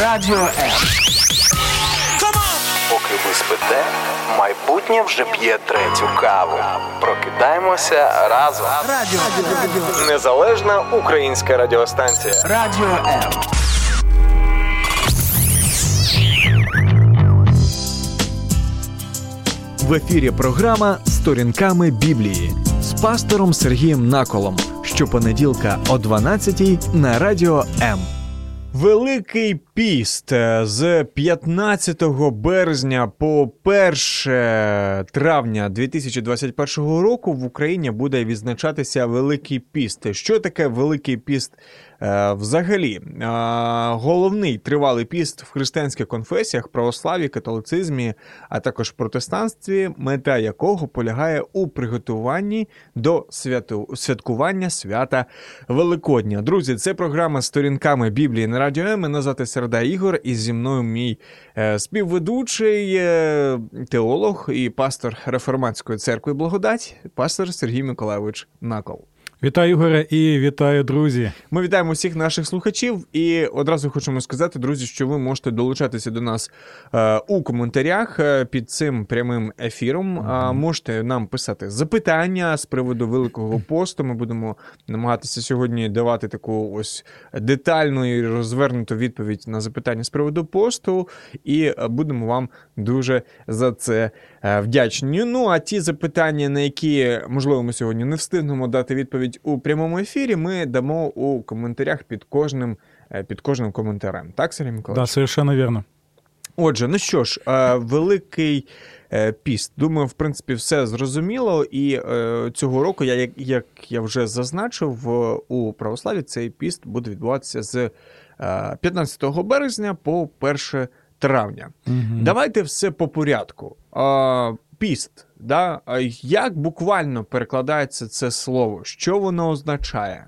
Радіо М. Поки ви спите, майбутнє вже п'є третю каву. Прокидаємося разом. Радіо. Радіо. Незалежна українська радіостанція. Радіо М. В ефірі програма Сторінками Біблії з пастором Сергієм Наколом. Щопонеділка о 12 на радіо М. Великий піст з 15 березня по 1 травня 2021 року в Україні буде відзначатися Великий піст. Що таке Великий піст Е, взагалі, е, головний тривалий піст в християнських конфесіях, православі, католицизмі, а також протестанстві, мета якого полягає у приготуванні до святу, святкування свята Великодня. Друзі, це програма сторінками Біблії на радіо М. Мене звати Серда Ігор, і зі мною мій е, співведучий теолог і пастор реформатської церкви Благодать, пастор Сергій Миколайович Накол. Вітаю, Ігоре, і вітаю, друзі. Ми вітаємо всіх наших слухачів, і одразу хочемо сказати, друзі, що ви можете долучатися до нас е, у коментарях е, під цим прямим ефіром. Mm-hmm. Можете нам писати запитання з приводу Великого посту. Ми будемо намагатися сьогодні давати таку ось детальну і розвернуту відповідь на запитання з приводу посту, і е, будемо вам дуже за це вдячні. Ну а ті запитання, на які можливо ми сьогодні не встигнемо дати відповідь у прямому ефірі ми дамо у коментарях під кожним е, під кожним коментарем. Так, Сергій Миколаївич? Да, совершенно вірно. Отже, ну що ж, е, великий е, піст. Думаю, в принципі, все зрозуміло. І цього року, я, як я вже зазначив, у православі цей піст буде відбуватися з 15 березня по 1 травня. Угу. Давайте все по порядку. Піст Да? Як буквально перекладається це слово? Що воно означає?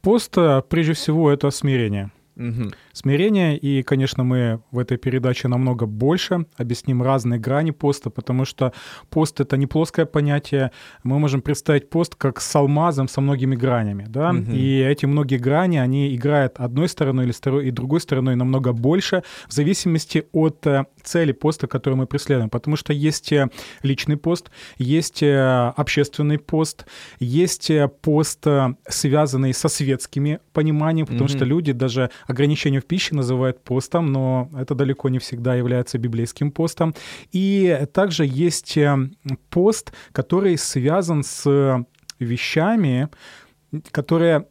Пост, прежде всего, это смирение. Угу. Смирение, и, конечно, мы в этой передаче намного больше объясним разные грани поста, потому что пост — это не плоское понятие. Мы можем представить пост как с алмазом со многими гранями, да, угу. и эти многие грани, они играют одной стороной или второй, и другой стороной намного больше в зависимости от э, цели поста, которую мы преследуем, потому что есть э, личный пост, есть э, общественный пост, есть пост, связанный со светскими пониманием, потому угу. что люди даже ограничение в пище называют постом, но это далеко не всегда является библейским постом. И также есть э, пост, который связан с вещами, которые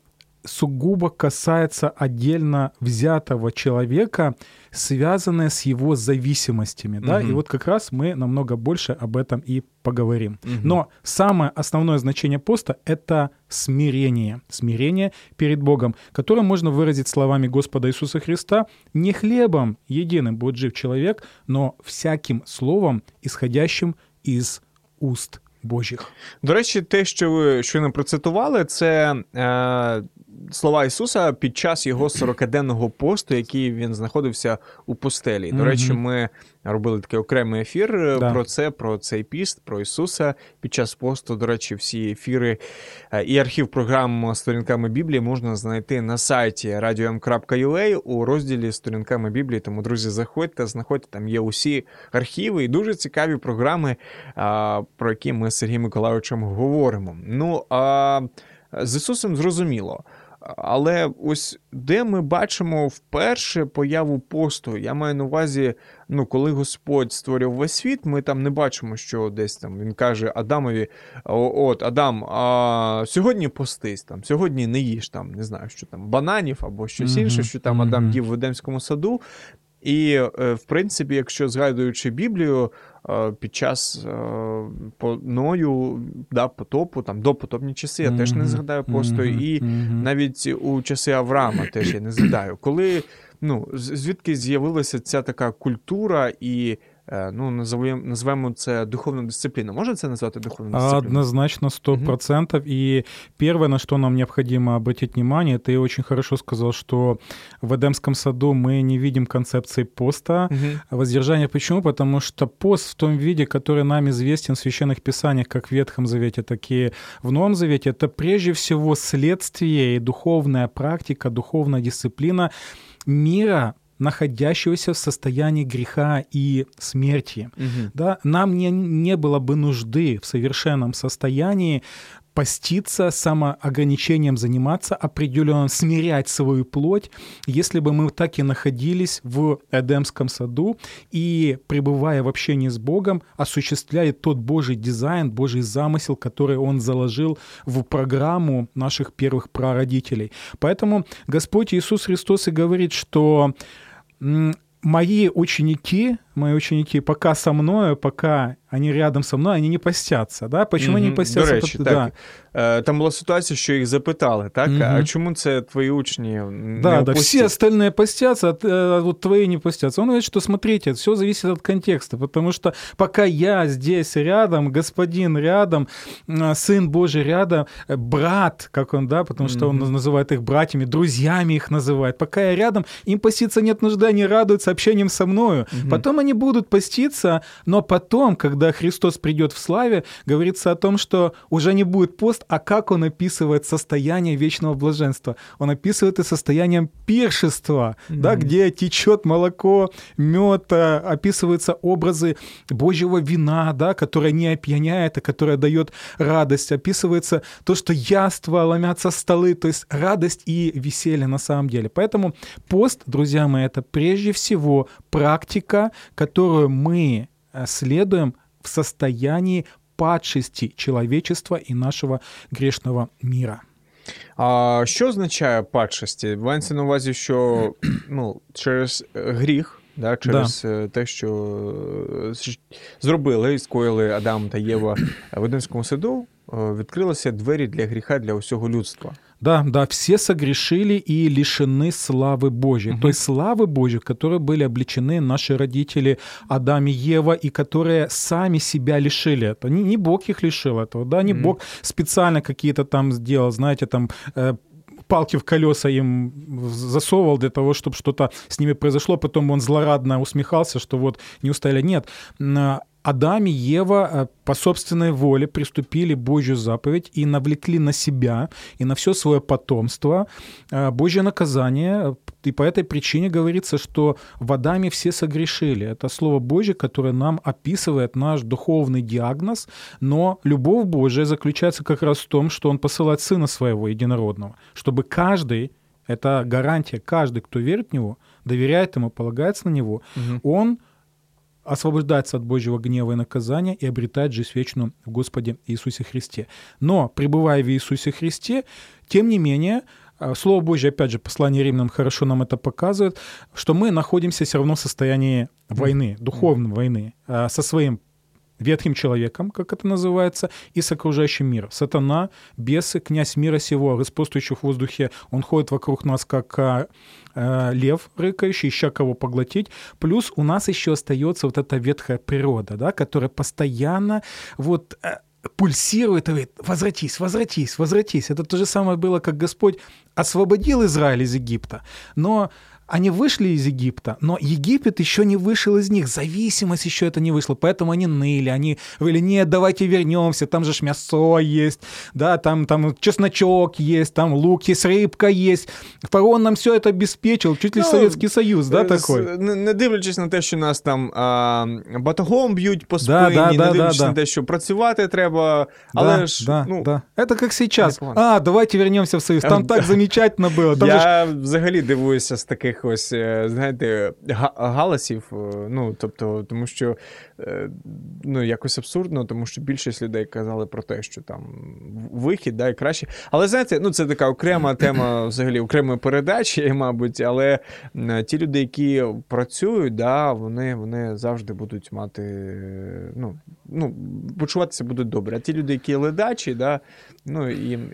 сугубо касается отдельно взятого человека, связанное с его зависимостями. Да? Угу. И вот как раз мы намного больше об этом и поговорим. Угу. Но самое основное значение поста — это смирение. Смирение перед Богом, которое можно выразить словами Господа Иисуса Христа. «Не хлебом единым будет жив человек, но всяким словом, исходящим из уст Божих. До речі, те, що ви щойно процитували, це е, слова Ісуса під час його 40-денного посту, який він знаходився у пустелі. До речі, ми робили такий окремий ефір е, да. про це, про цей піст, про Ісуса під час посту. До речі, всі ефіри е, і архів програм сторінками Біблії можна знайти на сайті radio.m.ua у розділі сторінками Біблії. Тому, друзі, заходьте, знаходьте, там є усі архіви і дуже цікаві програми, про які ми з Сергієм Миколайовичем говоримо. Ну а з Ісусом зрозуміло. Але ось де ми бачимо вперше появу посту, я маю на увазі, ну коли Господь створив весь світ, ми там не бачимо, що десь там. Він каже Адамові: От, Адам, а сьогодні постись, там, сьогодні не їж там, не знаю, що там бананів або щось інше, що там Адам їв в Едемському саду. І, е, в принципі, якщо згадуючи Біблію, е, під час е, по Ною, да, потопу, там до потопні часи, я mm-hmm. теж не згадаю посту, mm-hmm. і mm-hmm. навіть у часи Авраама теж я не згадаю. Коли ну, звідки з'явилася ця така культура і ну, назовем, назовем це духовной дисциплиной. Можно это назвать духовной дисциплиной? Однозначно, сто процентов. Угу. И первое, на что нам необходимо обратить внимание, ты очень хорошо сказал, что в Эдемском саду мы не видим концепции поста, угу. воздержания. Почему? Потому что пост в том виде, который нам известен в священных писаниях, как в Ветхом Завете, так и в Новом Завете, это прежде всего следствие и духовная практика, духовная дисциплина мира находящегося в состоянии греха и смерти. Угу. Да, нам не, не было бы нужды в совершенном состоянии поститься, самоограничением заниматься, определенно смирять свою плоть, если бы мы так и находились в Эдемском саду и, пребывая в общении с Богом, осуществляли тот Божий дизайн, Божий замысел, который Он заложил в программу наших первых прародителей. Поэтому Господь Иисус Христос и говорит, что мои ученики, мои ученики пока со мною, пока они рядом со мною, они не постяться. Да? Почему mm-hmm. не постяться? До речі, так. Да. Там була ситуація, що їх запитали, так? Mm-hmm. А чому це твої учні не Да, да, все остальные постятся, а вот твои не постятся. Он говорит, что смотрите, все зависит от контекста, потому что пока я здесь рядом, господин рядом, сын Божий рядом, э, брат, как он, да, потому что mm-hmm. он называет их братьями, друзьями их называет. Пока я рядом, им поститься нет нужды, они радуются общением со мною. Mm-hmm. Потом они будут поститься, но потом, когда Христос придет в славе, говорится о том, что уже не будет пост, а как он описывает состояние вечного блаженства. Он описывает и состоянием пиршества, mm-hmm. да, где течет молоко, мед, описываются образы Божьего вина, да, которое не опьяняет, а которое дает радость. Описывается то, что яство, ломятся столы, то есть радость и веселье на самом деле. Поэтому пост, друзья мои, это прежде всего практика, которую мы э, следуем в состоянии падшести человечества и нашого грешного мира. А що означає падшості? Мається на увазі, що ну, через гріх, да, через да. те, що зробили і скоїли Адам та Єва в Едемському саду, відкрилися двері для гріха для усього людства. Да, да, все согрешили и лишены славы Божьей. Угу. Той славы Божьей, в которой были обличены наши родители Адам и Ева, и которые сами себя лишили этого. Не, не Бог их лишил этого, да, не угу. Бог специально какие-то там сделал, знаете, там э, палки в колеса им засовывал для того, чтобы что-то с ними произошло, потом он злорадно усмехался, что вот не устояли. Нет, Адам и Ева э, по собственной воле приступили Божью заповедь и навлекли на себя и на все свое потомство э, Божье наказание. И по этой причине говорится, что в Адаме все согрешили. Это Слово Божье, которое нам описывает наш духовный диагноз, но любовь Божия заключается как раз в том, что Он посылает Сына Своего Единородного, чтобы каждый это гарантия. Каждый, кто верит в Него, доверяет Ему, полагается на Него, угу. он освобождаться от Божьего гнева и наказания и обретать жизнь вечную в Господе Иисусе Христе. Но, пребывая в Иисусе Христе, тем не менее, а, Слово Божье, опять же, послание римлянам хорошо нам это показывает, что мы находимся все равно в состоянии войны, духовной войны а, со своим ветхим человеком, как это называется, и с окружающим миром. Сатана, бесы, князь мира сего, господствующий в воздухе, он ходит вокруг нас как а, э, лев рыкающий, ища кого поглотить. Плюс у нас еще остается вот эта ветхая природа, да, которая постоянно вот э, пульсирует и говорит, возвратись, возвратись, возвратись. Это то же самое было, как Господь освободил Израиль из Египта, но они вышли из Египта, но Египет еще не вышел из них, зависимость еще это не вышла, поэтому они ныли, они говорили, нет, давайте вернемся, там же ж мясо есть, да, там, там чесночок есть, там лук есть, рыбка есть. Фараон нам все это обеспечил, чуть ли ну, Советский Союз, да, такой. Не дивлячись на те, що нас там а, батогом б'ють по спині, да, да, не да, дивлячись да, на те, що працювати треба, але да, ж, да, ну... Да. Это как сейчас. А, давайте вернемся в Союз, там так замечательно было. Там Я же... взагалі дивуюся з таких якихось, е, знаєте, галасів. Е, ну, тобто, тому що е, ну, якось абсурдно, тому що більшість людей казали про те, що там вихід да, і краще. Але знаєте, ну це така окрема тема взагалі окремої передачі, мабуть. Але ті люди, які працюють, да, вони вони завжди будуть мати, ну, ну, почуватися будуть добре. А ті люди, які ледачі, да, ну, їм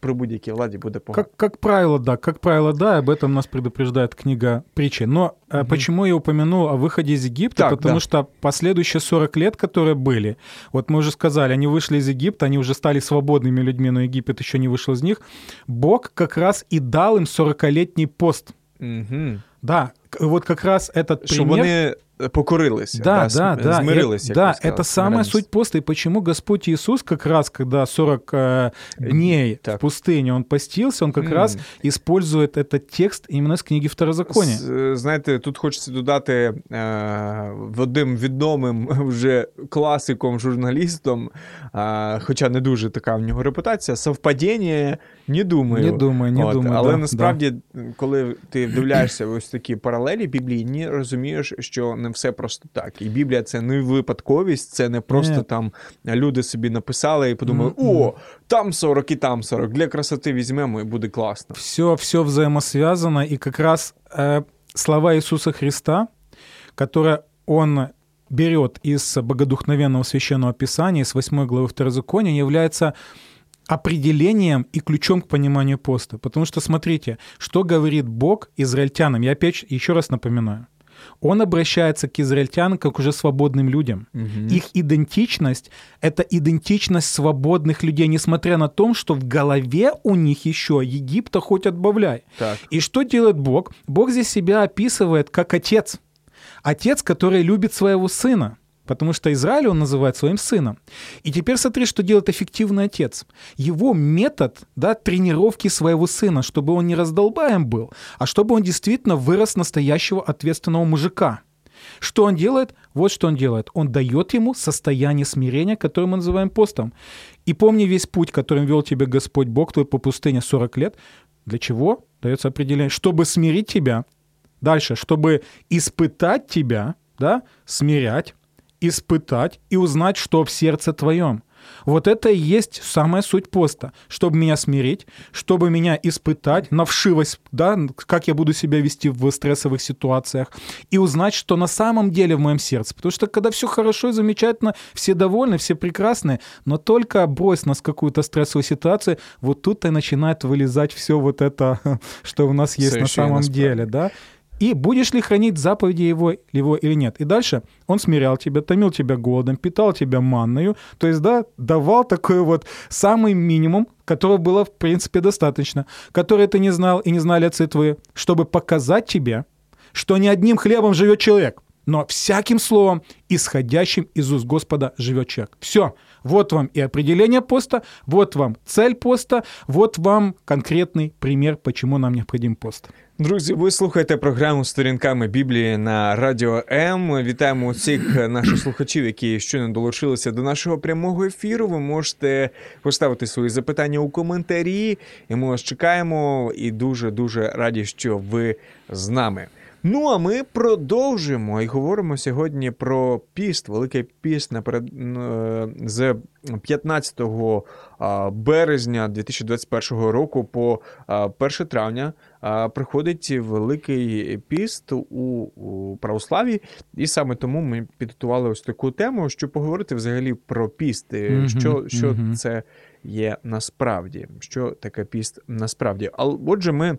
при будь-якій владі буде погано. Как, как правило, да, как правило, да, об этом нас предупреждает книга притчи. Но угу. почему я упомянул о выходе из Египта? Так, Потому да. что последующие 40 лет, которые были, вот мы уже сказали, они вышли из Египта, они уже стали свободными людьми, но Египет еще не вышел из них. Бог как раз и дал им 40-летний пост. Угу. Да, вот как раз этот пример... Щоб вони покорились, да, да, да, змирились. Да, сказать, это самая суть поста. И почему Господь Иисус как раз, когда 40 э, дней так. в пустыне он постился, он как mm. раз использует этот текст именно з книги Второзаконія. З, знаєте, тут хочеться додати е, одним відомим вже класиком, журналістом, е, хоча не дуже така в нього репутація, совпадіння, не думаю. Не думаю, не От, думаю. Але да, насправді, да. коли ти вдивляєшся в ось такі паралелі біблійні, розумієш, що не все просто так. І Біблія це не випадковість, це не просто Нет. там люди собі написали і подумали: mm-hmm. о, там 40 і там 40. Для красоти візьмемо і буде класно. Все, все взаимосвязано, и как раз э, слова Иисуса Христа, которые он берет из богодухновенного священного писания, из 8 главы Второзакония, является определением и ключом к пониманию поста. Потому что смотрите, что говорит Бог израильтянам. Я опять еще раз напоминаю он обращается к израильтянам как уже свободным людям. Угу. Их идентичность — это идентичность свободных людей, несмотря на то, что в голове у них еще Египта хоть отбавляй. Так. И что делает Бог? Бог здесь себя описывает как отец. Отец, который любит своего сына. Потому что Израиль он называет своим сыном. И теперь смотри, что делает эффективный отец. Его метод да, тренировки своего сына, чтобы он не раздолбаем был, а чтобы он действительно вырос настоящего ответственного мужика. Что он делает? Вот что он делает. Он дает ему состояние смирения, которое мы называем постом. И помни весь путь, которым вел тебя Господь Бог твой по пустыне 40 лет. Для чего? Дается определение. Чтобы смирить тебя. Дальше. Чтобы испытать тебя, да, смирять испытать и узнать, что в сердце твоем. Вот это и есть самая суть поста. Чтобы меня смирить, чтобы меня испытать на вшивость, да, как я буду себя вести в стрессовых ситуациях, и узнать, что на самом деле в моем сердце. Потому что когда все хорошо и замечательно, все довольны, все прекрасны, но только брось нас какую-то стрессовую ситуацию, вот тут и начинает вылезать все вот это, что у нас есть Совершенно на самом деле, да и будешь ли хранить заповеди его, его или нет. И дальше он смирял тебя, томил тебя голодом, питал тебя манною, то есть, да, давал такой вот самый минимум, которого было, в принципе, достаточно, который ты не знал и не знали отцы твои, чтобы показать тебе, что не одним хлебом живет человек, но всяким словом, исходящим из уст Господа, живет человек. Все. Вот вам и определение поста, вот вам цель поста, вот вам конкретный пример, почему нам необходим пост. Друзі, ви слухаєте програму сторінками Біблії на Радіо М. Вітаємо усіх наших слухачів, які щойно долучилися до нашого прямого ефіру. Ви можете поставити свої запитання у коментарі, і ми вас чекаємо. І дуже дуже раді, що ви з нами. Ну, а ми продовжуємо і говоримо сьогодні про піст, Великий піст наперед е, з 15 березня 2021 року по 1 травня приходить Великий піст у православі, і саме тому ми підготували ось таку тему, щоб поговорити взагалі про піст, mm-hmm, що що це є насправді, що таке піст насправді. А отже, ми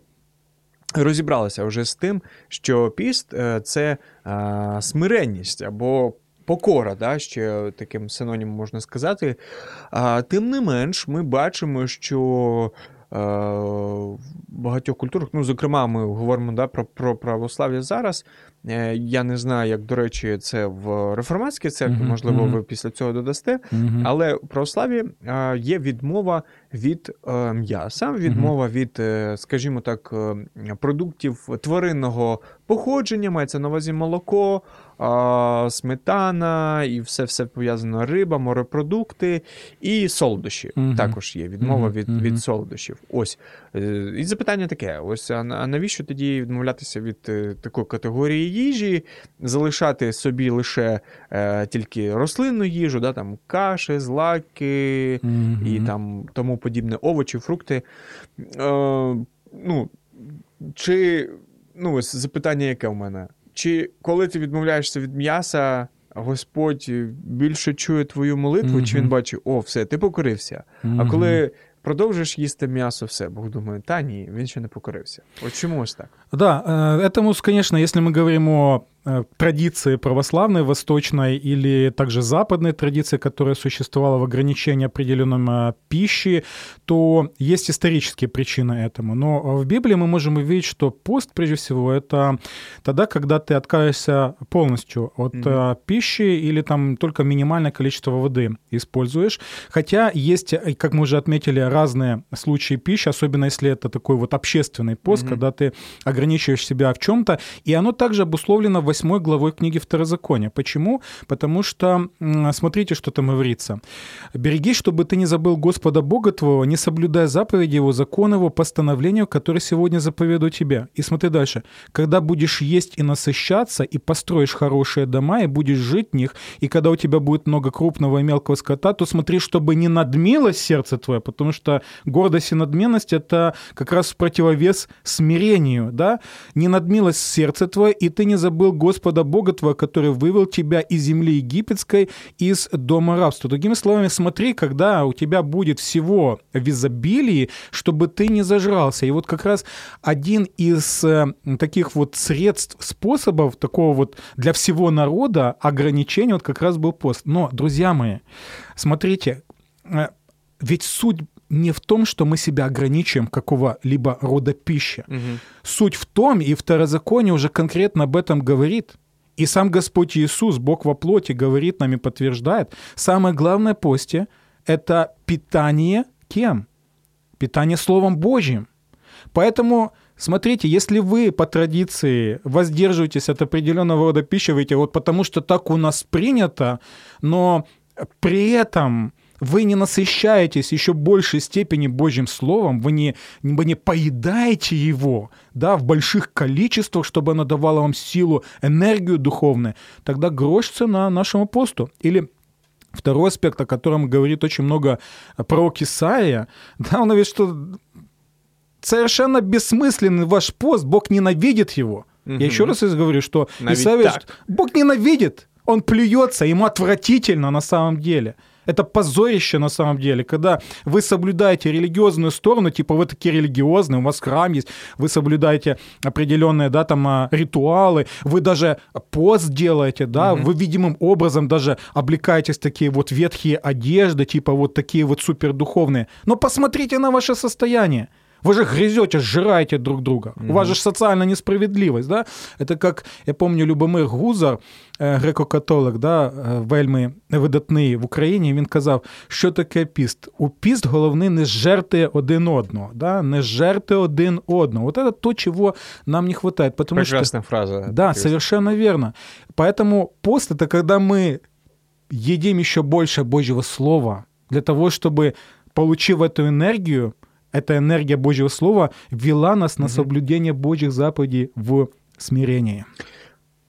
розібралися вже з тим, що піст е, це е, смиренність або покора, да, ще таким синонімом можна сказати. Тим не менш, ми бачимо, що е, в багатьох культурах, ну, зокрема, ми говоримо да, про про православ'я зараз. Я не знаю, як, до речі, це в реформатській церкві, uh-huh, можливо, ви після цього додасте. Uh-huh. Але в православі є відмова від е, м'яса, відмова від, е, скажімо так, е, продуктів тваринного походження, мається на увазі молоко, сметана і все все пов'язано риба, морепродукти і солодощі. Uh-huh. Також є відмова від від солодощів. Ось. І запитання таке: ось а навіщо тоді відмовлятися від такої категорії їжі, залишати собі лише е, тільки рослинну їжу, да, там каші, злаки uh-huh. і там тому подібне овочі, фрукти. Е, ну, Чи ну, ось запитання, яке в мене? Чи коли ти відмовляєшся від м'яса, Господь більше чує твою молитву, mm-hmm. чи він бачить, о, все, ти покорився. Mm-hmm. А коли продовжиш їсти м'ясо, все, Бог думає, та ні, він ще не покорився. От чому ось так? Да, этому, конечно, если мы говорим о э, традиции православной, восточной или также западной традиции, которая существовала в ограничении определенном э, пищи, то есть исторические причины этому. Но в Библии мы можем увидеть, что пост, прежде всего, это тогда, когда ты отказываешься полностью от mm-hmm. пищи или там только минимальное количество воды используешь. Хотя есть, как мы уже отметили, разные случаи пищи, особенно если это такой вот общественный пост, mm-hmm. когда ты ограничиваешь себя в чем-то, и оно также обусловлено восьмой главой книги Второзакония. Почему? Потому что, смотрите, что там говорится. «Берегись, чтобы ты не забыл Господа Бога твоего, не соблюдая заповеди Его, закон Его, постановлению, которое сегодня заповедую тебе». И смотри дальше. «Когда будешь есть и насыщаться, и построишь хорошие дома, и будешь жить в них, и когда у тебя будет много крупного и мелкого скота, то смотри, чтобы не надмилось сердце твое, потому что гордость и надменность — это как раз противовес смирению, да? Не надмилось сердце твое, и ты не забыл Господа Бога твоего, который вывел тебя из земли египетской, из дома рабства. Другими словами, смотри, когда у тебя будет всего в изобилии, чтобы ты не зажрался. И вот как раз один из э, таких вот средств, способов такого вот для всего народа ограничения вот как раз был пост. Но, друзья мои, смотрите, э, ведь суть не в том, что мы себя ограничиваем какого-либо рода пищи. Угу. Суть в том, и Второзаконие уже конкретно об этом говорит, и сам Господь Иисус, Бог во плоти, говорит нам и подтверждает, самое главное посте — это питание кем? Питание Словом Божьим. Поэтому Смотрите, если вы по традиции воздерживаетесь от определенного рода пищи, вы вот потому что так у нас принято, но при этом вы не насыщаетесь еще большей степени Божьим Словом, вы не, вы не поедаете его да, в больших количествах, чтобы оно давало вам силу, энергию духовную, тогда грош цена нашему посту. Или Второй аспект, о котором говорит очень много пророк Исаия, да, он говорит, что совершенно бессмысленный ваш пост, Бог ненавидит его. Угу. Я еще раз говорю, что Исаия, Бог ненавидит, он плюется, ему отвратительно на самом деле. Это позорище на самом деле, когда вы соблюдаете религиозную сторону, типа вы такие религиозные, у вас храм есть, вы соблюдаете определенные, да, там, а, ритуалы, вы даже пост делаете, да, угу. вы видимым образом даже облекаетесь в такие вот ветхие одежды, типа вот такие вот супердуховные. Но посмотрите на ваше состояние. Вы же грызете, сжираете друг друга. Mm-hmm. У вас же социальная несправедливость, да? Это как, я помню, Любомир Гузар, э, греко-католик, да, е, вельми видатний в Україні, він казав, що таке піст? У піст головне не жерти один одного, да? не жерти один одного. Вот это то, чего нам не хватает. Потому Прекрасная что... фраза. Да, совершенно верно. Поэтому пост — это когда мы едим еще больше Божьего Слова для того, чтобы, получив эту энергию, эта энергия Божьего Слова вела нас на соблюдение Божьих заповедей в смирении.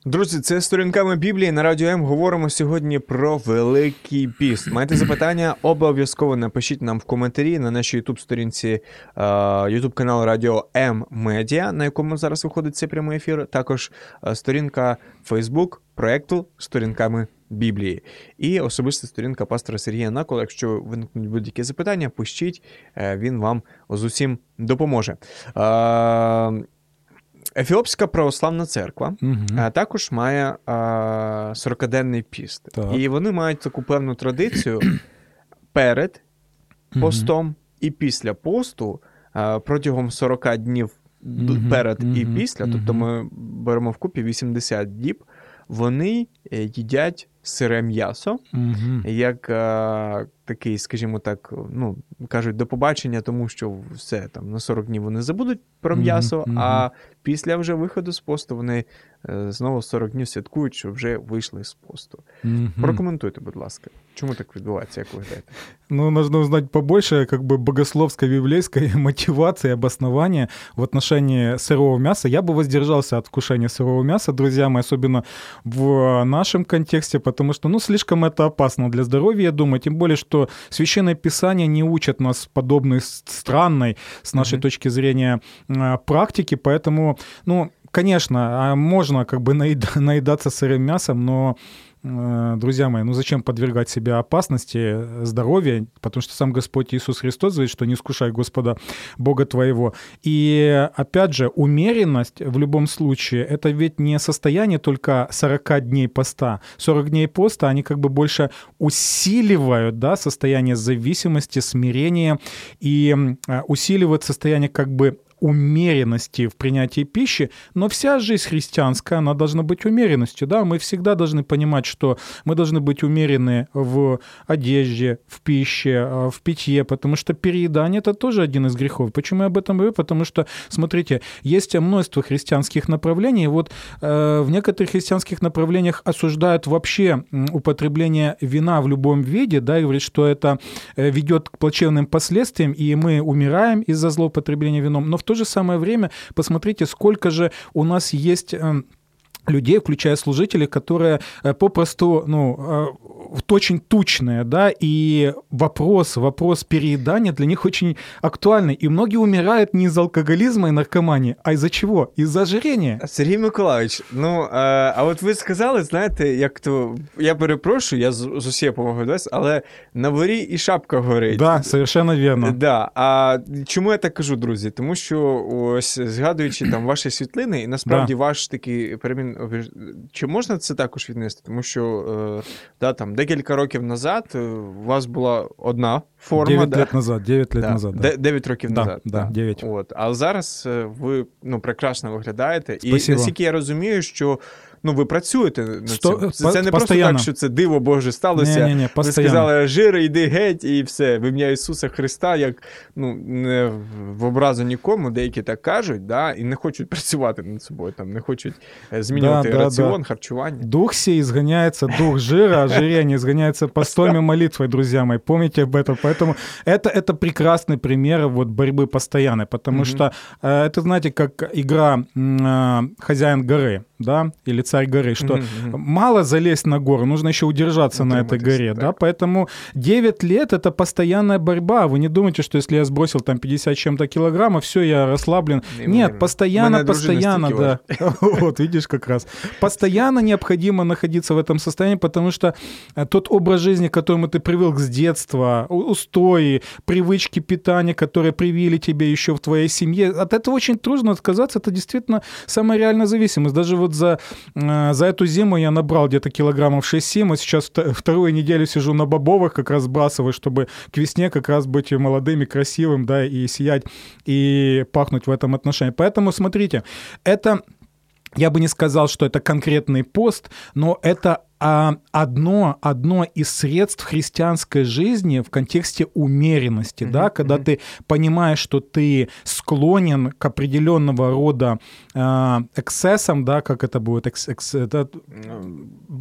Друзі, це сторінками Біблії на радіо М говоримо сьогодні про Великий Піст. Маєте запитання? Обов'язково напишіть нам в коментарі на нашій youtube сторінці youtube канал Радіо М Медіа, на якому зараз виходить цей прямий ефір. Також сторінка Facebook проекту сторінками Біблії. І особиста сторінка пастора Сергія Накола. Якщо виникнуть будь-які запитання, пишіть, е, він вам з усім допоможе. Ефіопська православна церква угу. також має 40-денний піст. Так. І вони мають таку певну традицію перед постом угу. і після посту протягом 40 днів перед і після, тобто ми беремо вкупі 80 діб, вони е, їдять сире м'ясо, угу. як а, такий, скажімо так, ну кажуть, до побачення, тому що все там на 40 днів вони забудуть про м'ясо, угу. а після вже виходу з посту вони е, знову 40 днів святкують, що вже вийшли з посту. Угу. Прокоментуйте, будь ласка, чому так відбувається, як ви гадаєте? Ну, нужно узнать побольше как бы богословской, библейской мотивации, обоснования в отношении сырого мяса. Я бы воздержался от вкушения сырого мяса, друзья мои, особенно в нашем контексте, потому что, ну, слишком это опасно для здоровья, я думаю, тем более, что Священное Писание не учат нас подобной странной, с нашей mm-hmm. точки зрения, практики, поэтому, ну, конечно, а можно как бы наедаться сырым мясом, но Э, друзья мои, ну зачем подвергать себя опасности здоровья, потому что сам Господь Иисус Христос говорит, что не искушай Господа Бога твоего. И опять же, умеренность в любом случае, это ведь не состояние только 40 дней поста. 40 дней поста, они как бы больше усиливают да, состояние зависимости, смирения и э, усиливают состояние как бы умеренности в принятии пищи, но вся жизнь христианская, она должна быть умеренностью, да, мы всегда должны понимать, что мы должны быть умерены в одежде, в пище, э, в питье, потому что переедание — это тоже один из грехов. Почему я об этом говорю? Потому что, смотрите, есть множество христианских направлений, вот э, в некоторых христианских направлениях осуждают вообще употребление вина в любом виде, да, и говорят, что это э, ведет к плачевным последствиям, и мы умираем из-за злоупотребления вином, но в то же самое время посмотрите, сколько же у нас есть эм, людей, включая служителей, которые э, попросту, ну, э, очень тучные, да, и вопрос, вопрос переедания для них очень актуальный. И многие умирают не из алкоголизма и наркомании, а из-за чего? Из-за ожирения. Сергій Миколаївич, ну, а, а от ви сказали, знаєте, як то, я перепрошую, я з, з усією повагою до вас, але на ворі і шапка горить. Да, совершенно вірно. Да. А чому я так кажу, друзі? Тому що ось згадуючи там ваші світлини, і насправді да. ваш такий перемін чи можна це також віднести? Тому що е, да, там декілька років назад е, у вас була одна форма. 9 да? лет назад, 9 лет да. назад. Да. 9 років да, назад. Да, 9. От. А зараз е, ви ну, прекрасно виглядаєте. Спасибо. І наскільки я розумію, що ну ви працюєте над цим. Це, це не просто так, що це диво Боже сталося. Ні, ні, ні, ви сказали, жири, йди геть, і все. В ім'я Ісуса Христа, як ну, не в образу нікому, деякі так кажуть, да, і не хочуть працювати над собою, там, не хочуть е, змінювати да, раціон, да. харчування. Дух сей изгоняется, дух жира, ожирение изгоняется постами молитвой, друзья мои. Помните об этом. Поэтому это, это прекрасный пример вот борьбы постоянной, потому mm-hmm. что э, это, знаете, как игра э, «Хозяин горы» да, или царь горы, что mm-hmm. мало залезть на гору, нужно еще удержаться на этой горе, так. да, поэтому 9 лет это постоянная борьба, вы не думайте, что если я сбросил там 50 чем-то килограммов, все, я расслаблен, нет, постоянно, постоянно, да, вот, видишь, как раз, постоянно необходимо находиться в этом состоянии, потому что э, тот образ жизни, к которому ты привык с детства, устои, привычки питания, которые привили тебе еще в твоей семье, от этого очень трудно отказаться, это действительно самая реальная зависимость, даже вот за, за эту зиму я набрал где-то килограммов 6-7, а сейчас вторую неделю сижу на бобовых, как раз сбрасываю, чтобы к весне как раз быть молодым и красивым, да, и сиять, и пахнуть в этом отношении. Поэтому смотрите, это я бы не сказал, что это конкретный пост, но это а одно, одно из средств христианской жизни в контексте умеренности, mm-hmm. да, когда mm-hmm. ты понимаешь, что ты склонен к определенного рода э, эксцессам, да, как это будет, экс, экс, это,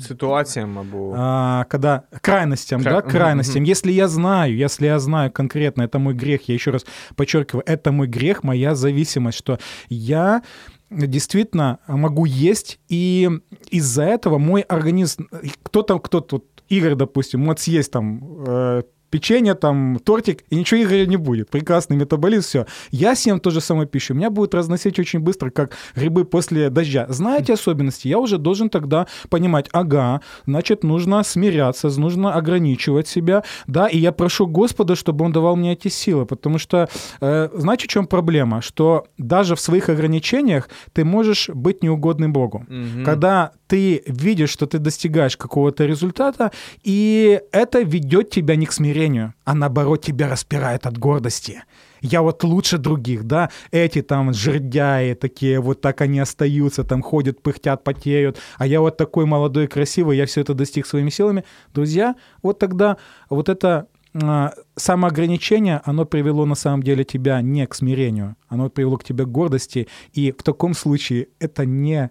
ситуациям, або... а, когда крайностям, Кра... да, крайностям. Mm-hmm. Если я знаю, если я знаю конкретно, это мой грех, я еще раз подчеркиваю, это мой грех, моя зависимость, что я действительно могу есть, и из-за этого мой организм, кто-то, кто-то, Игорь, допустим, может съесть там э, печенье, там, тортик, и ничего Игоря не будет. Прекрасный метаболизм, все. Я съем ту же самую пищу, меня будет разносить очень быстро, как грибы после дождя. Знаете особенности, я уже должен тогда понимать, ага, значит, нужно смиряться, нужно ограничивать себя, да, и я прошу Господа, чтобы Он давал мне эти силы, потому что, э, знаете, в чем проблема? Что даже в своих ограничениях ты можешь быть неугодным Богу. Угу. Когда ты видишь, что ты достигаешь какого-то результата, и это ведет тебя не к смирению, а наоборот тебя распирает от гордости. Я вот лучше других, да, эти там жердяи такие, вот так они остаются, там ходят, пыхтят, потеют, а я вот такой молодой, красивый, я все это достиг своими силами. Друзья, вот тогда вот это а, самоограничение, оно привело на самом деле тебя не к смирению, оно привело к тебе к гордости, и в таком случае это не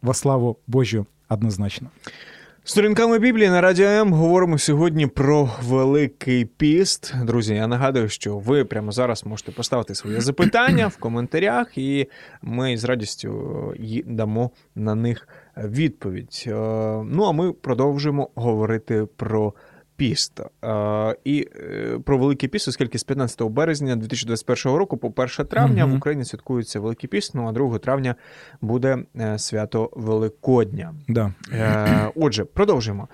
во славу Божю однозначно. Сторінками Біблії на Радіо М говоримо сьогодні про Великий піст. Друзі, я нагадую, що ви прямо зараз можете поставити своє запитання в коментарях, і ми з радістю дамо на них відповідь. Е, ну а ми продовжуємо говорити про піст. І е, про Великий піст, оскільки з 15 березня 2021 року, по 1 травня угу. в Україні святкується Великий піст, ну а 2 травня буде е, свято Великодня. Да. Отже, продовжуємо.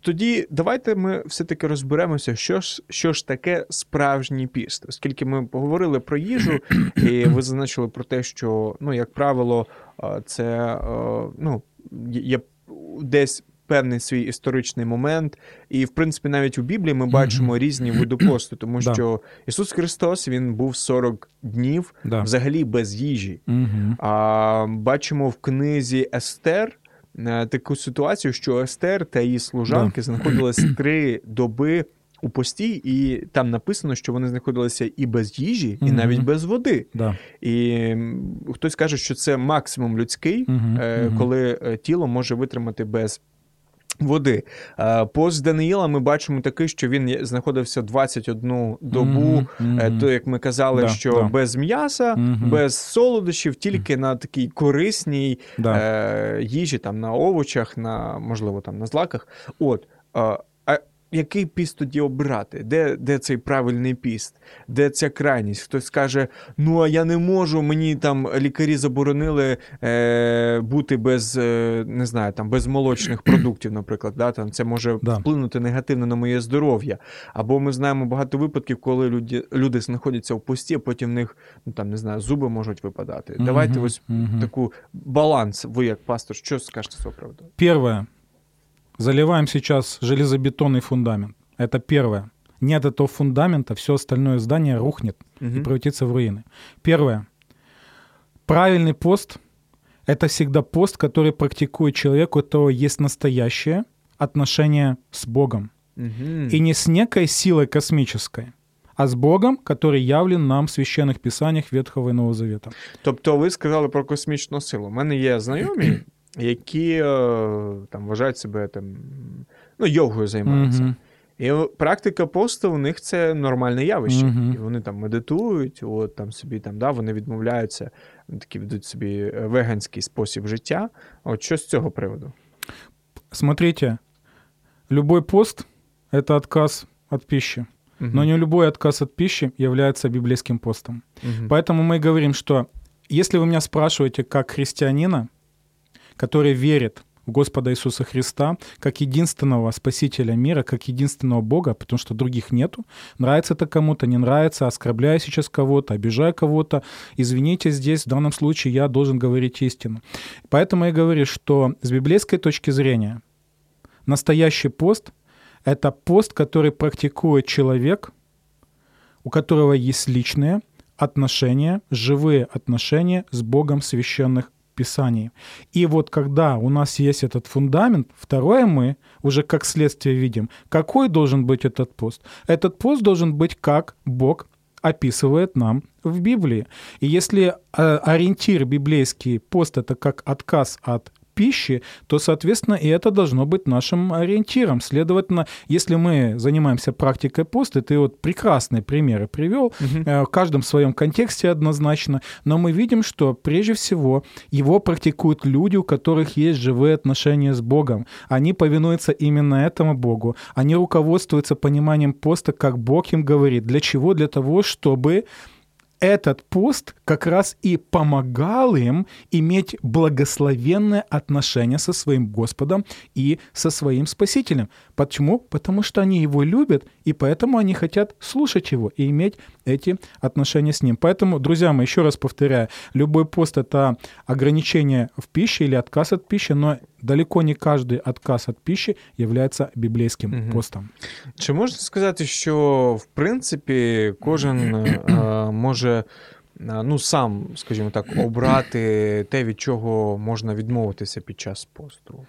Тоді давайте ми все-таки розберемося, що ж що ж таке справжній піст, оскільки ми поговорили про їжу, і ви зазначили про те, що ну, як правило, це ну, є десь певний свій історичний момент. І, в принципі, навіть у Біблії ми бачимо різні види посту, тому що Ісус Христос Він був 40 днів взагалі без їжі. А бачимо в книзі Естер. Е, таку ситуацію, що Естер та її служанки знаходились три доби у пості, і там написано, що вони знаходилися і без їжі, і навіть без води. Да. І хтось каже, що це максимум людський, коли е, тіло може витримати без Води. Е, пост Даниїла ми бачимо такий, що він знаходився 21 добу, mm -hmm. то як ми казали, да, що да. без м'яса, mm -hmm. без солодощів, тільки на такій корисній да. е, їжі, там на овочах, на можливо там на злаках. От. Е, який піст тоді обрати? Де де цей правильний піст? Де ця крайність? Хтось скаже: ну а я не можу, мені там лікарі заборонили е, бути без е, не знаю, там без молочних продуктів, наприклад. Да? Там Це може да. вплинути негативно на моє здоров'я. Або ми знаємо багато випадків, коли люди люди знаходяться в пості, а потім в них ну там не знаю, зуби можуть випадати. Mm-hmm, Давайте ось mm-hmm. таку баланс. Ви як пастор, що скажете з цього приводу? Перше. Заливаем сейчас железобетонный фундамент. Это первое. Нет этого фундамента, все остальное здание рухнет угу. и превратится в руины. Первое. Правильный пост – это всегда пост, который практикует человек, у которого есть настоящее отношение с Богом. Угу. И не с некой силой космической, а з Богом, який явлен нам в священних писаннях Ветхого і Нового Завета. Тобто ви сказали про космічну силу. У мене є знайомі, які е, там вважають себе там, ну, йогою займаються. Mm-hmm. І практика посту у них це нормальне явище. Mm-hmm. І вони там медитують, от там собі там, да, вони відмовляються, такі ведуть собі е, веганський спосіб життя. От що з цього приводу? Смотрите, любой пост — это отказ от пищи. Угу. Но не любой отказ от пищи является библейским постом. Угу. Поэтому мы говорим, что если вы меня спрашиваете как христианина, который верит в Господа Иисуса Христа как единственного Спасителя мира, как единственного Бога, потому что других нету. Нравится это кому-то, не нравится, оскорбляя сейчас кого-то, обижая кого-то. Извините, здесь в данном случае я должен говорить истину. Поэтому я говорю, что с библейской точки зрения настоящий пост — это пост, который практикует человек, у которого есть личные отношения, живые отношения с Богом в священных Писании. И вот когда у нас есть этот фундамент, второе мы уже как следствие видим, какой должен быть этот пост. Этот пост должен быть как Бог описывает нам в Библии. И если э, ориентир библейский пост это как отказ от пищи, то, соответственно, и это должно быть нашим ориентиром. Следовательно, если мы занимаемся практикой поста, ты вот прекрасные примеры привел, угу. в каждом своем контексте однозначно, но мы видим, что прежде всего его практикуют люди, у которых есть живые отношения с Богом. Они повинуются именно этому Богу. Они руководствуются пониманием поста, как Бог им говорит. Для чего? Для того, чтобы этот пост как раз и помогал им иметь благословенное отношение со своим Господом и со своим Спасителем. Почему? Потому что они его любят, и поэтому они хотят слушать его и иметь эти отношения с ним. Поэтому, друзья мои, еще раз повторяю, любой пост — это ограничение в пище или отказ от пищи, но далеко не каждый отказ от пищи является біблійським угу. постом. Чи можна сказати, що в принципі кожен а, може ну сам, скажімо так, обрати те, від чого можна відмовитися під час посту?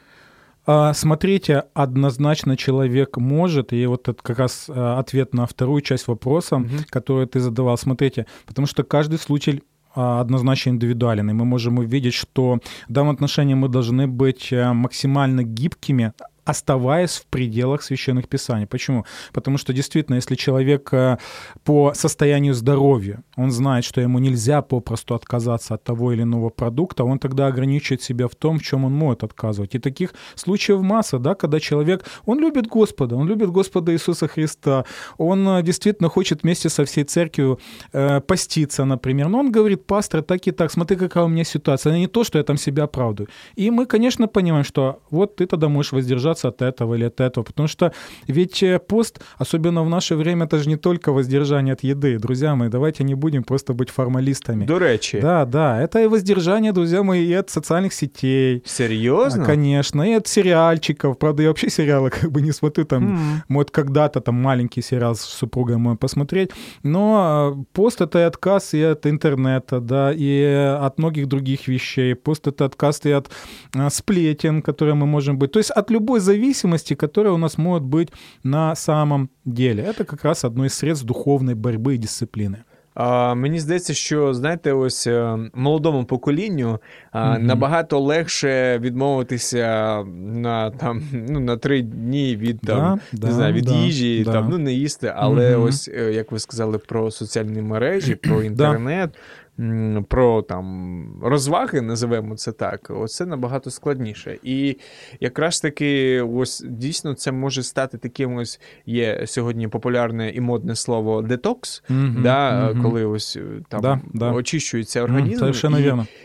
Смотрите, однозначно человек может, и вот это как раз ответ на вторую часть вопроса, угу. который ты задавал. Смотрите, потому что каждый случай однозначно индивидуален, и мы можем увидеть, что в данном отношении мы должны быть максимально гибкими, оставаясь в пределах священных писаний. Почему? Потому что действительно, если человек э, по состоянию здоровья, он знает, что ему нельзя попросту отказаться от того или иного продукта, он тогда ограничивает себя в том, в чем он может отказывать. И таких случаев масса, да, когда человек, он любит Господа, он любит Господа Иисуса Христа, он э, действительно хочет вместе со всей церковью э, поститься, например, но он говорит, пастор, так и так, смотри, какая у меня ситуация, это не то, что я там себя оправдываю. И мы, конечно, понимаем, что вот ты тогда можешь воздержаться от этого или от этого, потому что ведь э, пост, особенно в наше время, это же не только воздержание от еды. Друзья мои, давайте не будем просто быть формалистами. До речи. Да, да, это и воздержание, друзья мои, и от социальных сетей. Серьезно? Конечно, и от сериальчиков. Правда, я вообще сериалы как бы не смотрю, там, mm. вот когда-то там маленький сериал с супругой мой посмотреть, но э, пост — это и отказ и от интернета, да, и от многих других вещей. Пост — это отказ и от э, сплетен, которые мы можем быть. То есть от любой зависимости, которая у нас может быть на самом деле. Это как раз одно из средств духовной борьбы и дисциплины. А, Мені здається, що знаєте, ось е, молодому поколінню mm-hmm. набагато легше відмовитися на там ну на три дні від там да, не знаю від да, їжі, да. там ну не їсти. Але mm-hmm. ось е, як ви сказали про соціальні мережі, про інтернет про там розваги, називаємо це так, оце набагато складніше. І якраз таки, ось дійсно це може стати таким ось є сьогодні популярне і модне слово детокс, mm-hmm, да, mm-hmm. коли ось там да, да. очищується організм. Mm,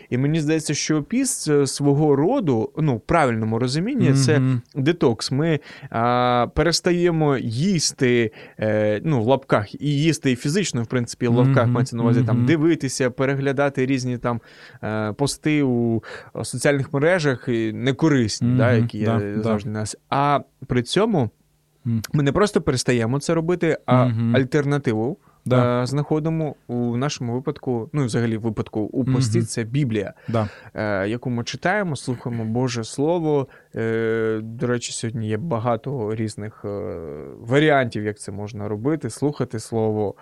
і, і мені здається, що піст свого роду, ну, в правильному розумінні, mm-hmm. це детокс. Ми а, перестаємо їсти, е, ну, в лапках, і їсти і фізично, в принципі, в лапках мається на увазі там дивитися переглядати різні там е, пости у соціальних мережах некорисні, mm-hmm, да, які да, є завжди да. нас. А при цьому ми не просто перестаємо це робити, а mm-hmm. альтернативу. Да. Е, знаходимо у нашому випадку, ну і взагалі в випадку у пості, mm-hmm. це Біблія, да. Е, яку ми читаємо, слухаємо Боже Слово. До речі, сьогодні є багато різних варіантів, як це можна робити, слухати слово,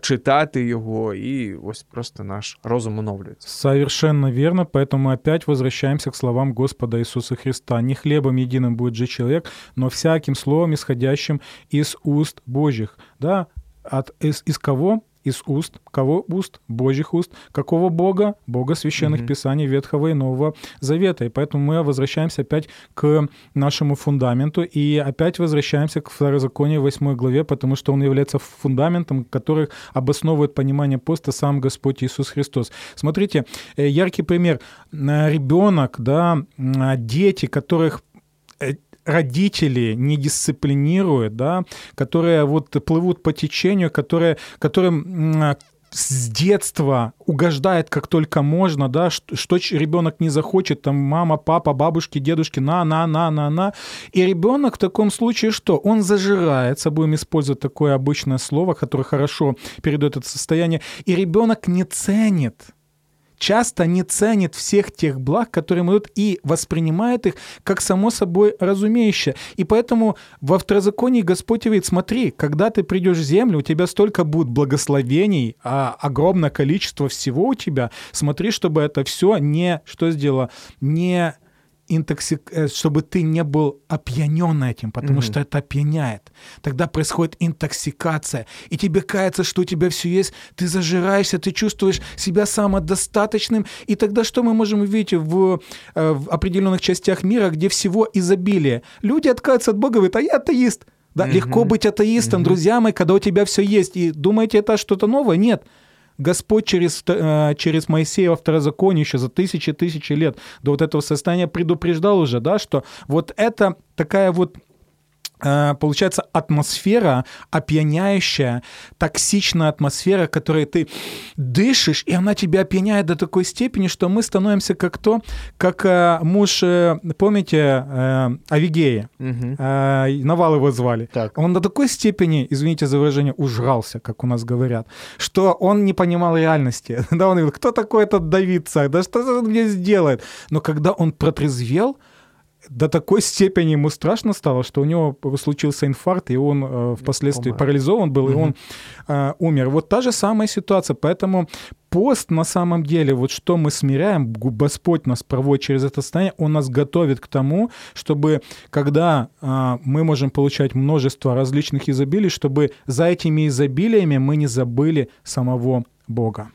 читати его, и ось просто наш розум оновлюється. Совершенно верно, поэтому опять возвращаемся к словам Господа Иисуса Христа. Не хлебом единым будет же человек, но всяким словом, исходящим из уст Божьих. Да, от, из, из кого? из уст, кого уст? Божьих уст. Какого Бога? Бога священных mm-hmm. писаний Ветхого и Нового Завета. И поэтому мы возвращаемся опять к нашему фундаменту и опять возвращаемся к Второзаконию 8 главе, потому что он является фундаментом, который обосновывает понимание поста сам Господь Иисус Христос. Смотрите, э, яркий пример. Ребенок, да, дети, которых э, родители не дисциплинируют, да, которые вот плывут по течению, которые, которым с детства угождает как только можно, да, что, что ребенок не захочет, там мама, папа, бабушки, дедушки, на, на, на, на, на. И ребенок в таком случае что? Он зажирается, будем использовать такое обычное слово, которое хорошо передает это состояние, и ребенок не ценит часто не ценит всех тех благ, которые ему дают, и воспринимает их как само собой разумеющее. И поэтому во второзаконии Господь говорит, смотри, когда ты придешь в землю, у тебя столько будет благословений, а огромное количество всего у тебя, смотри, чтобы это все не, что сделало, не интоксик... Э, чтобы ты не был опьянен этим, потому mm-hmm. что это опьяняет. Тогда происходит интоксикация, и тебе кажется, что у тебя все есть, ты зажираешься, ты чувствуешь себя самодостаточным, и тогда что мы можем увидеть в, э, в определенных частях мира, где всего изобилие? Люди отказываются от Бога, говорят, а я атеист. Да, mm-hmm. легко быть атеистом, mm-hmm. друзья мои, когда у тебя все есть. И думаете, это что-то новое? Нет. Господь через, э, через Моисея во второзаконие еще за тысячи-тысячи лет до вот этого состояния предупреждал уже, да, что вот это такая вот получается атмосфера опьяняющая, токсичная атмосфера, которой ты дышишь, и она тебя опьяняет до такой степени, что мы становимся как то, как э, муж, э, помните, э, Авигея, угу. э, Навал его звали. Так. Он до такой степени, извините за выражение, ужрался, как у нас говорят, что он не понимал реальности. да, он говорил, кто такой этот Давид царь, да что он мне сделает? Но когда он протрезвел, до такой степени ему страшно стало, что у него случился инфаркт, и он э, впоследствии парализован был, угу. и он э, умер. Вот та же самая ситуация. Поэтому пост на самом деле, вот что мы смиряем, Господь нас проводит через это состояние, Он нас готовит к тому, чтобы когда э, мы можем получать множество различных изобилий, чтобы за этими изобилиями мы не забыли самого Бога.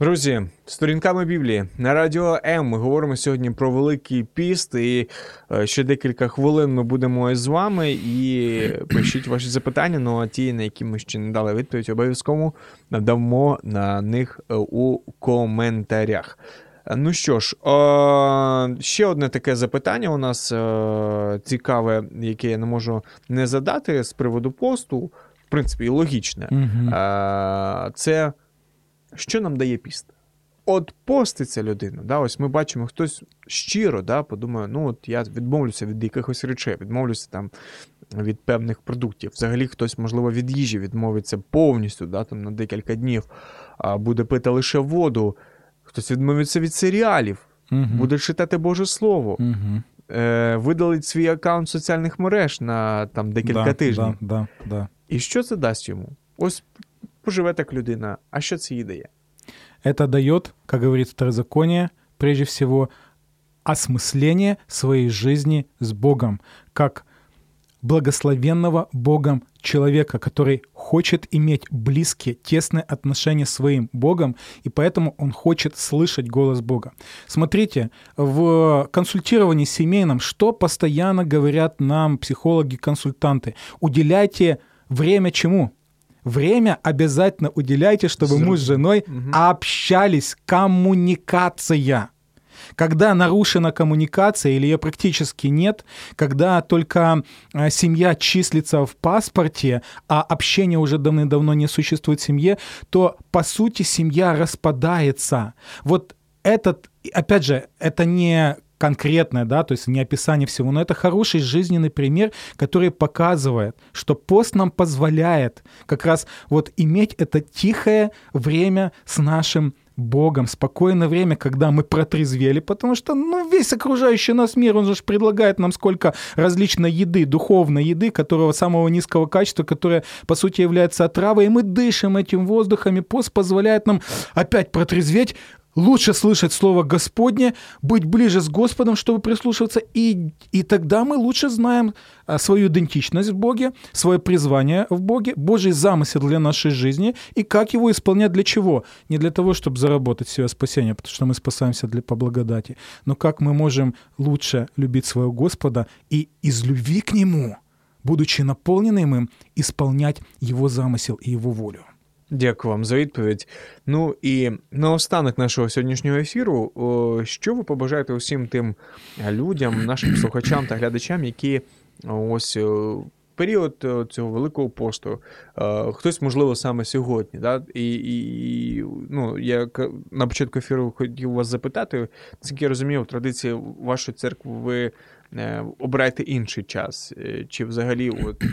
Друзі, сторінками Біблії на радіо М ми говоримо сьогодні про Великий піст, і е, ще декілька хвилин ми будемо з вами. І пишіть ваші запитання. Ну а ті, на які ми ще не дали відповідь, обов'язково надамо на них е, у коментарях. Ну що ж, ще одне таке запитання у нас е, цікаве, яке я не можу не задати з приводу посту, в принципі, і логічне. Це що нам дає піст? От поститься людина, да, ось ми бачимо, хтось щиро да, подумає, ну от я відмовлюся від якихось речей, відмовлюся там від певних продуктів. Взагалі хтось, можливо, від їжі відмовиться повністю да, там, на декілька днів, а буде пити лише воду, хтось відмовиться від серіалів, угу. буде читати Боже Слово, угу. е, видалить свій аккаунт соціальних мереж на там декілька да, тижнів. Да, да, да. І що це дасть йому? Ось поживе так людина. А що це їй дає? Это дает, как говорит второзаконие, прежде всего, осмысление своей жизни с Богом, как благословенного Богом человека, который хочет иметь близкие, тесные отношения с своим Богом, и поэтому он хочет слышать голос Бога. Смотрите, в консультировании семейном, что постоянно говорят нам психологи-консультанты? Уделяйте время чему? Время обязательно уделяйте, чтобы муж с женой угу. общались. Коммуникация. Когда нарушена коммуникация или ее практически нет, когда только э, семья числится в паспорте, а общение уже давным-давно не существует в семье, то по сути семья распадается. Вот этот, опять же, это не конкретное, да, то есть не описание всего, но это хороший жизненный пример, который показывает, что пост нам позволяет как раз вот иметь это тихое время с нашим Богом, спокойное время, когда мы протрезвели, потому что, ну, весь окружающий нас мир, он же предлагает нам сколько различной еды, духовной еды, которого самого низкого качества, которая, по сути, является отравой, и мы дышим этим воздухом, и пост позволяет нам опять протрезветь, лучше слышать Слово Господне, быть ближе с Господом, чтобы прислушиваться, и, и тогда мы лучше знаем а, свою идентичность в Боге, свое призвание в Боге, Божий замысел для нашей жизни, и как его исполнять для чего? Не для того, чтобы заработать себе спасение, потому что мы спасаемся для, по благодати, но как мы можем лучше любить своего Господа и из любви к Нему, будучи наполненным им, исполнять Его замысел и Его волю. Дякую вам за відповідь. Ну і наостанок нашого сьогоднішнього ефіру, що ви побажаєте усім тим людям, нашим слухачам та глядачам, які ось період цього великого посту, хтось, можливо, саме сьогодні. Да? І, і ну, я на початку ефіру хотів вас запитати, наскільки я розумію, в традиції вашої церкви ви е, обираєте інший час, е, чи взагалі от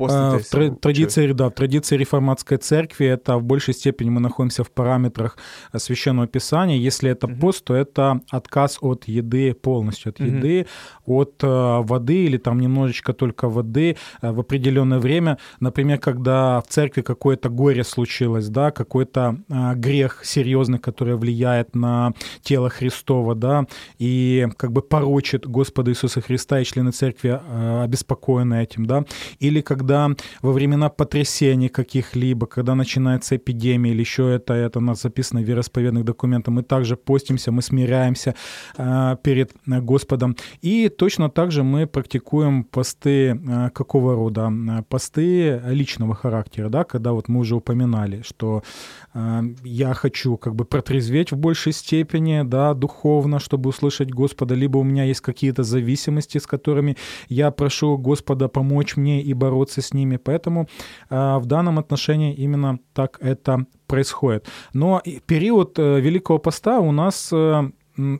А, в традиции, да, в традиции реформатской церкви это в большей степени мы находимся в параметрах э, священного писания. Если это угу. пост, то это отказ от еды полностью, от еды, от э, воды или там немножечко только воды э, в определенное время. Например, когда в церкви какое-то горе случилось, да, какой-то э, грех серьезный, который влияет на тело Христова, да, и как бы порочит Господа Иисуса Христа и члены церкви э, обеспокоены этим, да, или или когда во времена потрясений каких-либо, когда начинается эпидемия или еще это, это у нас записано в вероисповедных документах, мы также постимся, мы смиряемся э, перед Господом. И точно так же мы практикуем посты э, какого рода? Посты личного характера, да, когда вот мы уже упоминали, что э, я хочу как бы протрезветь в большей степени, да, духовно, чтобы услышать Господа, либо у меня есть какие-то зависимости, с которыми я прошу Господа помочь мне, ибо бороться с ними. Поэтому в данном отношении именно так это происходит. Но период э, Великого Поста у нас э,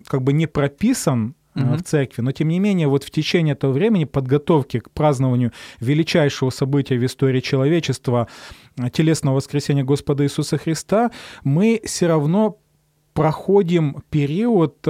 как бы не прописан в церкви. Но тем не менее, вот в течение этого времени подготовки к празднованию величайшего события в истории человечества, телесного воскресения Господа Иисуса Христа, мы все равно проходим период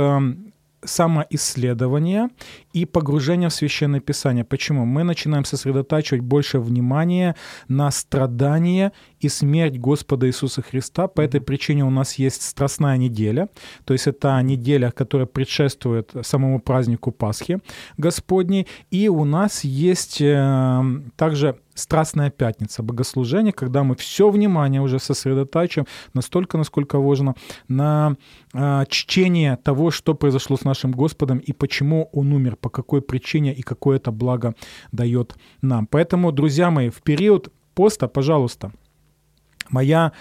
самоисследования и погружение в Священное Писание. Почему? Мы начинаем сосредотачивать больше внимания на страдания и смерть Господа Иисуса Христа. По этой причине у нас есть Страстная неделя, то есть это неделя, которая предшествует самому празднику Пасхи Господней. И у нас есть э, также Страстная пятница, богослужение, когда мы все внимание уже сосредотачиваем настолько, насколько важно, на э, чтение того, что произошло с нашим Господом и почему Он умер, по какой причине и какое это благо дает нам. Поэтому, друзья мои, в период поста, пожалуйста, моя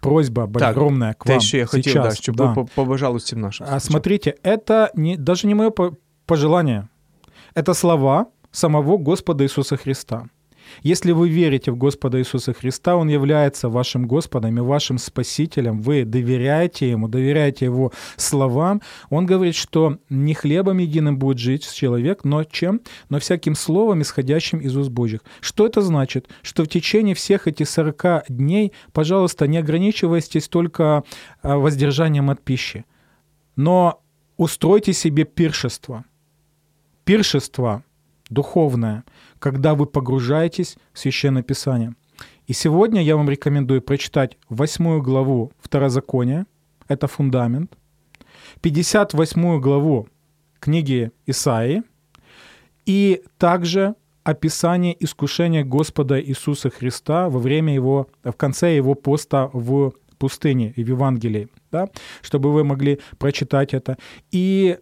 просьба так, огромная к вам те, я хотел, сейчас. Да, чтобы да. вы побажали всем нашим. А смотрите, это не, даже не мое пожелание, это слова самого Господа Иисуса Христа. Если вы верите в Господа Иисуса Христа, Он является вашим Господом и вашим Спасителем, вы доверяете Ему, доверяете Его словам, Он говорит, что не хлебом единым будет жить человек, но чем? Но всяким словом, исходящим из уст Божьих. Что это значит? Что в течение всех этих 40 дней, пожалуйста, не ограничивайтесь только а, воздержанием от пищи, но устройте себе пиршество. Пиршество духовное, когда вы погружаетесь в Священное Писание. И сегодня я вам рекомендую прочитать восьмую главу Второзакония, это фундамент, 58 главу книги Исаии и также описание искушения Господа Иисуса Христа во время его, в конце его поста в пустыне и в Евангелии, да, чтобы вы могли прочитать это. И,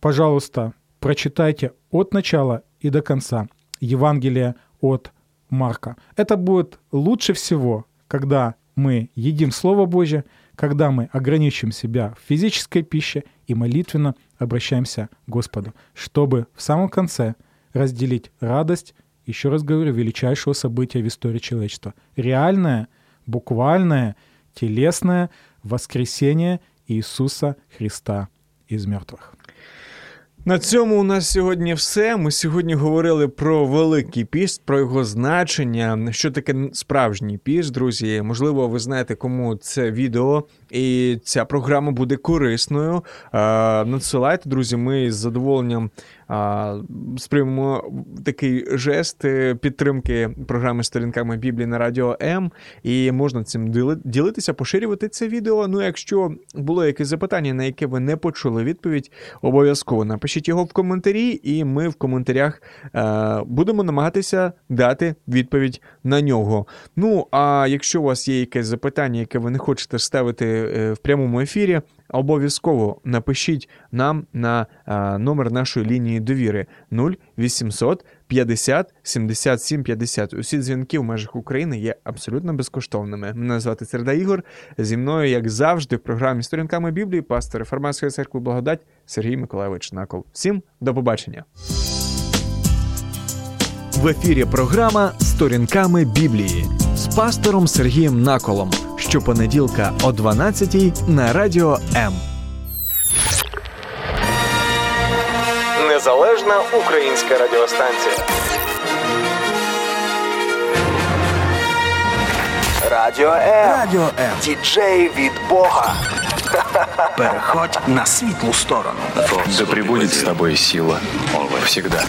пожалуйста, прочитайте от начала и до конца Евангелие от Марка. Это будет лучше всего, когда мы едим Слово Божье, когда мы ограничим себя в физической пище и молитвенно обращаемся к Господу, чтобы в самом конце разделить радость, еще раз говорю, величайшего события в истории человечества. Реальное, буквальное, телесное воскресение Иисуса Христа из мертвых. На цьому у нас сьогодні все. Ми сьогодні говорили про великий піст, про його значення, що таке справжній піст, друзі. Можливо, ви знаєте, кому це відео і ця програма буде корисною. Надсилайте, друзі, ми з задоволенням сприймемо такий жест е, підтримки програми сторінками Біблії на Радіо М, і можна цим ділитися, поширювати це відео. Ну, якщо було якесь запитання, на яке ви не почули відповідь, обов'язково напишіть його в коментарі, і ми в коментарях е, будемо намагатися дати відповідь на нього. Ну, а якщо у вас є якесь запитання, яке ви не хочете ставити в прямому ефірі, обов'язково напишіть нам на номер нашої лінії довіри 0800 50 77 50. Усі дзвінки в межах України є абсолютно безкоштовними. Мене звати Серда Ігор. Зі мною, як завжди, в програмі Сторінками Біблії, пастор Реформатської церкви Благодать Сергій Миколаївич Накол. Всім до побачення. В ефірі програма Сторінками Біблії з пастором Сергієм Наколом щопонеділка о 12 на радіо М. Незалежна українська радіостанція. Радіо М. Радіо М. Діджей від Бога. Переходь на світлу сторону. Да прибудет с тобой сила. Всегда.